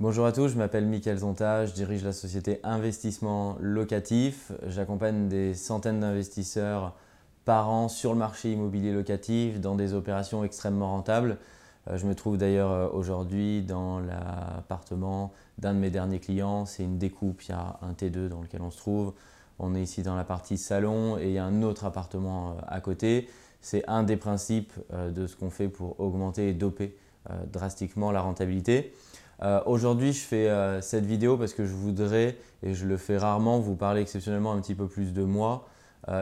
Bonjour à tous, je m'appelle Mickaël Zonta, je dirige la société Investissement Locatif. J'accompagne des centaines d'investisseurs par an sur le marché immobilier locatif dans des opérations extrêmement rentables. Euh, je me trouve d'ailleurs euh, aujourd'hui dans l'appartement d'un de mes derniers clients. C'est une découpe, il y a un T2 dans lequel on se trouve. On est ici dans la partie salon et il y a un autre appartement euh, à côté. C'est un des principes de ce qu'on fait pour augmenter et doper drastiquement la rentabilité. Aujourd'hui, je fais cette vidéo parce que je voudrais, et je le fais rarement, vous parler exceptionnellement un petit peu plus de moi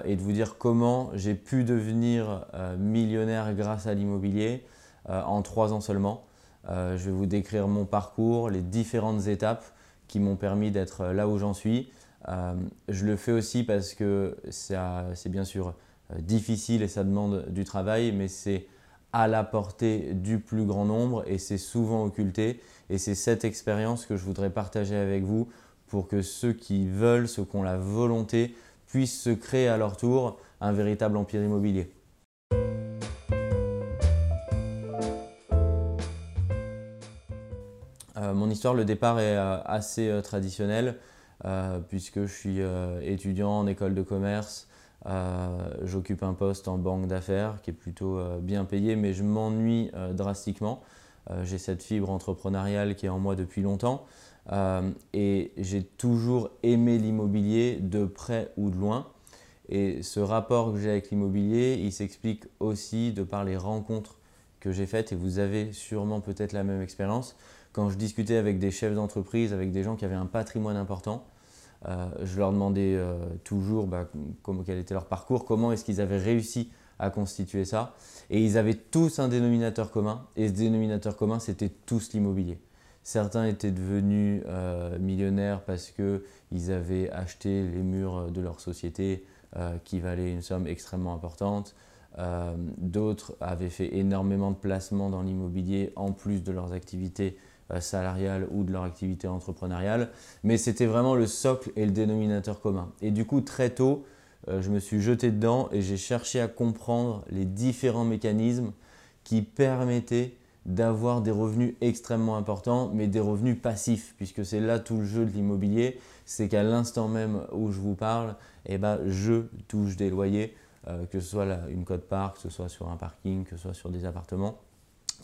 et de vous dire comment j'ai pu devenir millionnaire grâce à l'immobilier, euh, en trois ans seulement. Euh, je vais vous décrire mon parcours, les différentes étapes qui m'ont permis d'être là où j'en suis. Euh, je le fais aussi parce que c'est bien sûr difficile et ça demande du travail, mais c'est à la portée du plus grand nombre et c'est souvent occulté. Et c'est cette expérience que je voudrais partager avec vous pour que ceux qui veulent, ceux qui ont la volonté, puissent se créer à leur tour un véritable empire immobilier. Euh, mon histoire, le départ est euh, assez euh, traditionnel puisque je suis étudiant en école de commerce. J'occupe un poste en banque d'affaires qui est plutôt bien payé, mais je m'ennuie drastiquement. j'ai cette fibre entrepreneuriale qui est en moi depuis longtemps et j'ai toujours aimé l'immobilier de près ou de loin. Et ce rapport que j'ai avec l'immobilier, il s'explique aussi de par les rencontres que j'ai faites et vous avez sûrement peut-être la même expérience quand je discutais avec des chefs d'entreprise, avec des gens qui avaient un patrimoine important, euh, je leur demandais euh, toujours bah, quel était leur parcours, comment est-ce qu'ils avaient réussi à constituer ça. Et ils avaient tous un dénominateur commun. Et ce dénominateur commun, c'était tous l'immobilier. Certains étaient devenus euh, millionnaires parce qu'ils avaient acheté les murs de leur société qui valaient une somme extrêmement importante. D'autres avaient fait énormément de placements dans l'immobilier en plus de leurs activités salariale ou de leur activité entrepreneuriale, mais c'était vraiment le socle et le dénominateur commun. Et du coup, très tôt, euh, je me suis jeté dedans et j'ai cherché à comprendre les différents mécanismes qui permettaient d'avoir des revenus extrêmement importants, mais des revenus passifs, puisque c'est là tout le jeu de l'immobilier, c'est qu'à l'instant même où je vous parle, eh ben, je touche des loyers, euh, que ce soit une cote-part, que ce soit sur un parking, que ce soit sur des appartements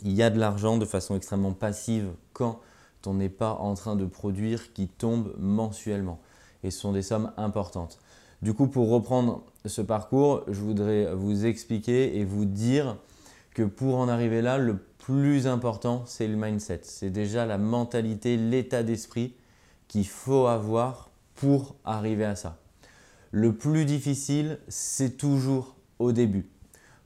il y a de l'argent de façon extrêmement passive quand on n'est pas en train de produire qui tombe mensuellement. Et ce sont des sommes importantes. Du coup, pour reprendre ce parcours, je voudrais vous expliquer et vous dire que pour en arriver là, le plus important, c'est le mindset. C'est déjà la mentalité, l'état d'esprit qu'il faut avoir pour arriver à ça. Le plus difficile, c'est toujours au début.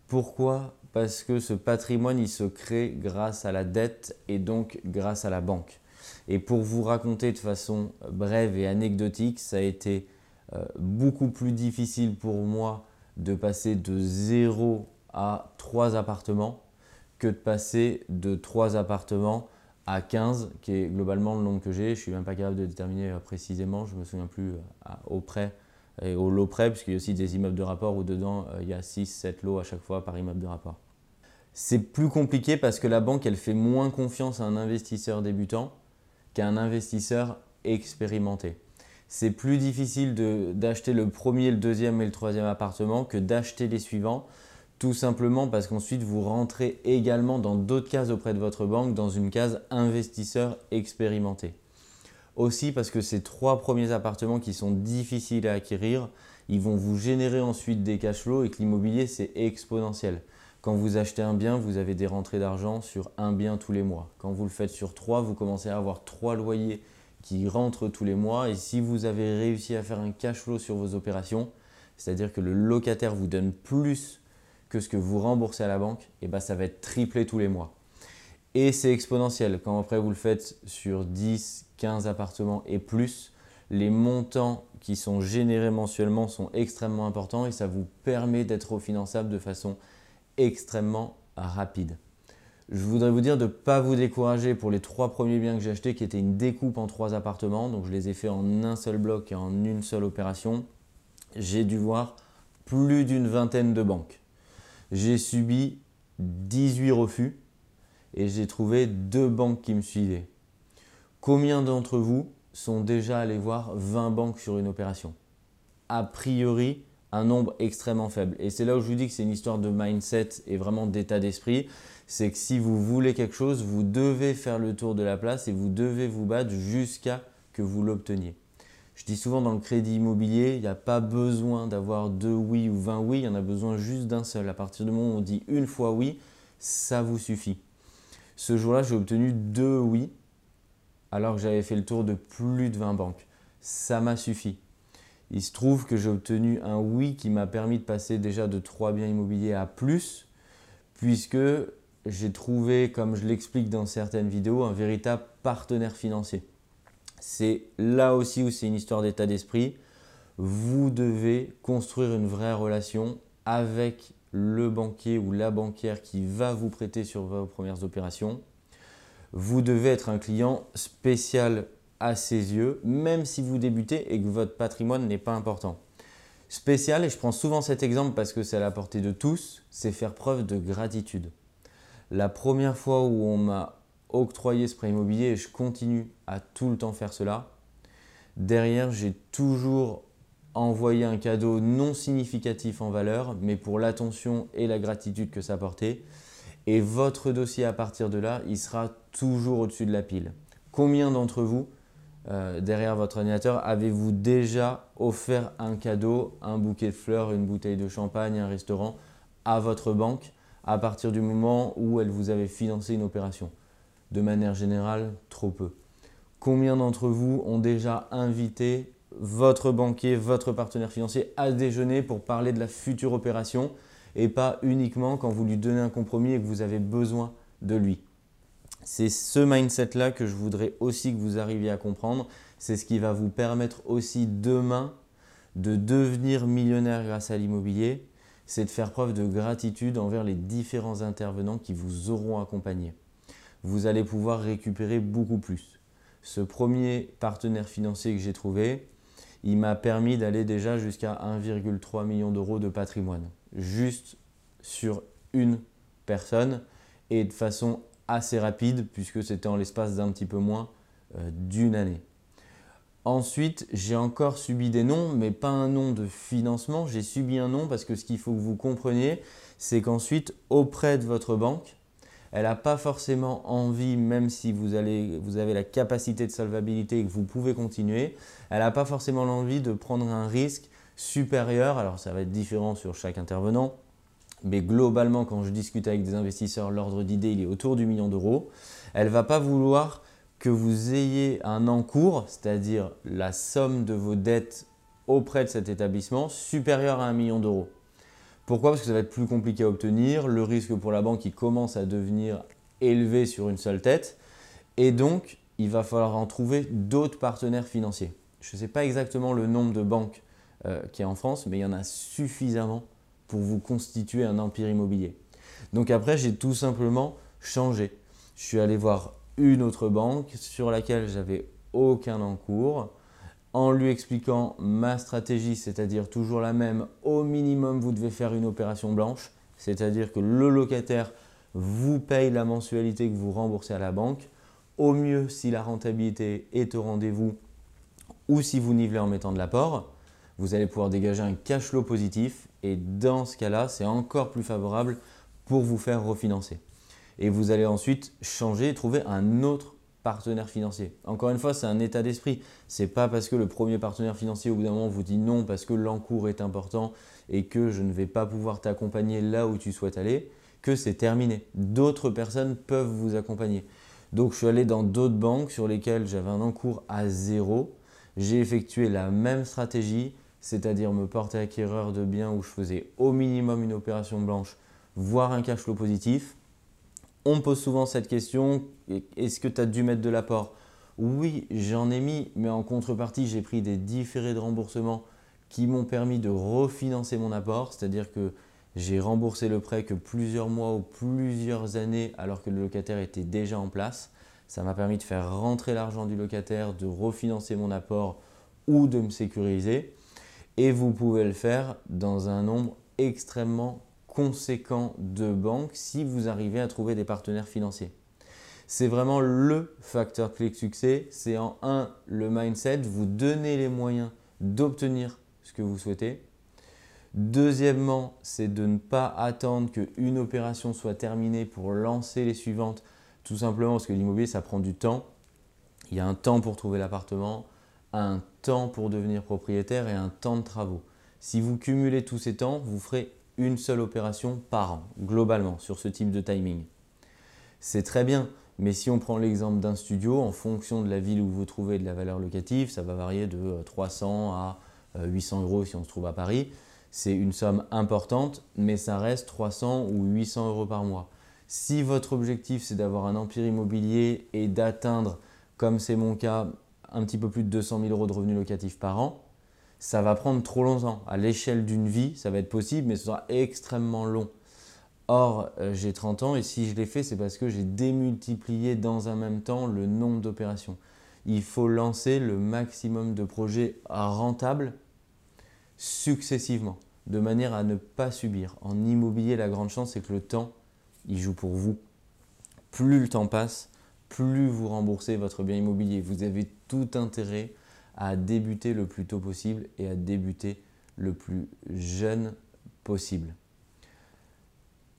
Pourquoi parce que ce patrimoine, il se crée grâce à la dette et donc grâce à la banque. Et pour vous raconter de façon brève et anecdotique, ça a été euh, beaucoup plus difficile pour moi de passer de 0 à 3 appartements que de passer de 3 appartements à 15, qui est globalement le nombre que j'ai. Je ne suis même pas capable de déterminer euh, précisément, je ne me souviens plus euh, au près et au lot près, puisqu'il y a aussi des immeubles de rapport où dedans il y a 6-7 lots à chaque fois par immeuble de rapport. C'est plus compliqué parce que la banque, elle fait moins confiance à un investisseur débutant qu'à un investisseur expérimenté. C'est plus difficile d'acheter le premier, le deuxième et le troisième appartement que d'acheter les suivants, tout simplement parce qu'ensuite vous rentrez également dans d'autres cases auprès de votre banque, dans une case investisseur expérimenté. Aussi parce que ces trois premiers appartements qui sont difficiles à acquérir, ils vont vous générer ensuite des cash flows et que l'immobilier c'est exponentiel. Quand vous achetez un bien, vous avez des rentrées d'argent sur un bien tous les mois. Quand vous le faites sur trois, vous commencez à avoir trois loyers qui rentrent tous les mois. Et si vous avez réussi à faire un cash flow sur vos opérations, c'est-à-dire que le locataire vous donne plus que ce que vous remboursez à la banque, eh ben ça va être triplé tous les mois. Et c'est exponentiel. Quand après vous le faites sur 10, 15 appartements et plus, les montants qui sont générés mensuellement sont extrêmement importants et ça vous permet d'être refinançable de façon extrêmement rapide. Je voudrais vous dire de ne pas vous décourager pour les trois premiers biens que j'ai achetés qui étaient une découpe en trois appartements. Donc je les ai fait en un seul bloc et en une seule opération. J'ai dû voir plus d'une vingtaine de banques. J'ai subi 18 refus et j'ai trouvé deux banques qui me suivaient. Combien d'entre vous sont déjà allés voir 20 banques sur une opération? A priori, un nombre extrêmement faible. Et c'est là où je vous dis que c'est une histoire de mindset et vraiment d'état d'esprit. C'est que si vous voulez quelque chose, vous devez faire le tour de la place et vous devez vous battre jusqu'à que vous l'obteniez. Je dis souvent dans le crédit immobilier, il n'y a pas besoin d'avoir deux oui ou 20 oui, il y en a besoin juste d'un seul. À partir du moment où on dit une fois oui, ça vous suffit. Ce jour-là, j'ai obtenu deux oui alors que j'avais fait le tour de plus de 20 banques. Ça m'a suffi. Il se trouve que j'ai obtenu un oui qui m'a permis de passer déjà de 3 biens immobiliers à plus, puisque j'ai trouvé, comme je l'explique dans certaines vidéos, un véritable partenaire financier. C'est là aussi où c'est une histoire d'état d'esprit. Vous devez construire une vraie relation avec le banquier ou la banquière qui va vous prêter sur vos premières opérations. Vous devez être un client spécial à ses yeux, même si vous débutez et que votre patrimoine n'est pas important. Spécial, et je prends souvent cet exemple parce que c'est à la portée de tous, c'est faire preuve de gratitude. La première fois où on m'a octroyé ce prêt immobilier, et je continue à tout le temps faire cela, derrière j'ai toujours envoyé un cadeau non significatif en valeur, mais pour l'attention et la gratitude que ça apportait. Et votre dossier à partir de là, il sera toujours au-dessus de la pile. Combien d'entre vous euh, derrière votre ordinateur, avez-vous déjà offert un cadeau, un bouquet de fleurs, une bouteille de champagne, un restaurant à votre banque à partir du moment où elle vous avait financé une opération? De manière générale, trop peu. Combien d'entre vous ont déjà invité votre banquier, votre partenaire financier à déjeuner pour parler de la future opération et pas uniquement quand vous lui donnez un compromis et que vous avez besoin de lui? C'est ce mindset-là que je voudrais aussi que vous arriviez à comprendre. C'est ce qui va vous permettre aussi demain de devenir millionnaire grâce à l'immobilier. C'est de faire preuve de gratitude envers les différents intervenants qui vous auront accompagné. Vous allez pouvoir récupérer beaucoup plus. Ce premier partenaire financier que j'ai trouvé, il m'a permis d'aller déjà jusqu'à 1,3 million d'euros de patrimoine, juste sur une personne et de façon assez rapide puisque c'était en l'espace d'un petit peu moins euh, d'une année. Ensuite, j'ai encore subi des noms, mais pas un nom de financement. J'ai subi un nom parce que ce qu'il faut que vous compreniez, c'est qu'ensuite, auprès de votre banque, elle n'a pas forcément envie, même si vous, avez la capacité de solvabilité et que vous pouvez continuer, elle n'a pas forcément l'envie de prendre un risque supérieur. Alors, ça va être différent sur chaque intervenant, mais globalement, quand je discute avec des investisseurs, l'ordre d'idée, il est autour du million d'euros. Elle ne va pas vouloir que vous ayez un encours, c'est-à-dire la somme de vos dettes auprès de cet établissement, supérieure à un million d'euros. Pourquoi? Parce que ça va être plus compliqué à obtenir, le risque pour la banque il commence à devenir élevé sur une seule tête, et donc il va falloir en trouver d'autres partenaires financiers. Je ne sais pas exactement le nombre de banques euh, qui est en France, mais il y en a suffisamment pour vous constituer un empire immobilier. Donc après, j'ai tout simplement changé. Je suis allé voir une autre banque sur laquelle j'avais aucun encours en lui expliquant ma stratégie, c'est-à-dire toujours la même, au minimum vous devez faire une opération blanche, c'est-à-dire que le locataire vous paye la mensualité que vous remboursez à la banque, au mieux si la rentabilité est au rendez-vous ou si vous nivelez en mettant de l'apport, vous allez pouvoir dégager un cash flow positif et dans ce cas-là, c'est encore plus favorable pour vous faire refinancer. Et vous allez ensuite changer et trouver un autre partenaire financier. Encore une fois, c'est un état d'esprit. Ce n'est pas parce que le premier partenaire financier au bout d'un moment vous dit non parce que l'encours est important et que je ne vais pas pouvoir t'accompagner là où tu souhaites aller que c'est terminé. D'autres personnes peuvent vous accompagner. Donc je suis allé dans d'autres banques sur lesquelles j'avais un encours à zéro. J'ai effectué la même stratégie c'est-à-dire me porter acquéreur de biens où je faisais au minimum une opération blanche, voire un cash flow positif. On me pose souvent cette question, est-ce que tu as dû mettre de l'apport? Oui, j'en ai mis, mais en contrepartie, j'ai pris des différés de remboursement qui m'ont permis de refinancer mon apport, c'est-à-dire que j'ai remboursé le prêt que plusieurs mois ou plusieurs années alors que le locataire était déjà en place. Ça m'a permis de faire rentrer l'argent du locataire, de refinancer mon apport ou de me sécuriser et vous pouvez le faire dans un nombre extrêmement conséquent de banques si vous arrivez à trouver des partenaires financiers. C'est vraiment le facteur clé de succès. C'est en un, le mindset, vous donnez les moyens d'obtenir ce que vous souhaitez. Deuxièmement, c'est de ne pas attendre qu'une opération soit terminée pour lancer les suivantes, tout simplement parce que l'immobilier, ça prend du temps. Il y a un temps pour trouver l'appartement, un temps pour devenir propriétaire et un temps de travaux. Si vous cumulez tous ces temps, vous ferez une seule opération par an, globalement, sur ce type de timing. C'est très bien, mais si on prend l'exemple d'un studio, en fonction de la ville où vous trouvez de la valeur locative, ça va varier de 300 à 800 euros si on se trouve à Paris. C'est une somme importante, mais ça reste 300 ou 800 euros par mois. Si votre objectif c'est d'avoir un empire immobilier et d'atteindre, comme c'est mon cas, un petit peu plus de 200 000 euros de revenus locatifs par an, ça va prendre trop longtemps. À l'échelle d'une vie, ça va être possible, mais ce sera extrêmement long. Or, euh, j'ai 30 ans et si je l'ai fait, c'est parce que j'ai démultiplié dans un même temps le nombre d'opérations. Il faut lancer le maximum de projets rentables successivement, de manière à ne pas subir. En immobilier, la grande chance, c'est que le temps, il joue pour vous. Plus le temps passe, plus vous remboursez votre bien immobilier. Vous avez tout intérêt à débuter le plus tôt possible et à débuter le plus jeune possible.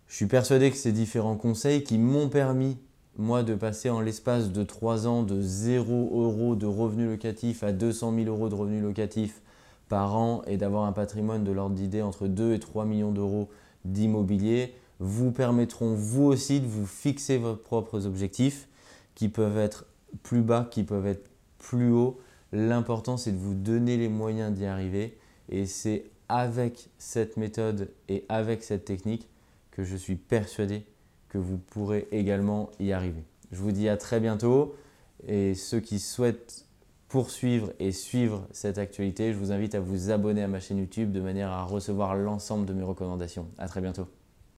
Je suis persuadé que ces différents conseils qui m'ont permis, moi, de passer en l'espace de 3 ans de 0 euros de revenus locatifs à 200 000 euros de revenus locatifs par an et d'avoir un patrimoine de l'ordre d'idée entre 2 et 3 millions d'euros d'immobilier vous permettront vous aussi de vous fixer vos propres objectifs qui peuvent être plus bas, qui peuvent être plus hauts. L'important, c'est de vous donner les moyens d'y arriver et c'est avec cette méthode et avec cette technique que je suis persuadé que vous pourrez également y arriver. Je vous dis à très bientôt et ceux qui souhaitent poursuivre et suivre cette actualité, je vous invite à vous abonner à ma chaîne YouTube de manière à recevoir l'ensemble de mes recommandations. À très bientôt.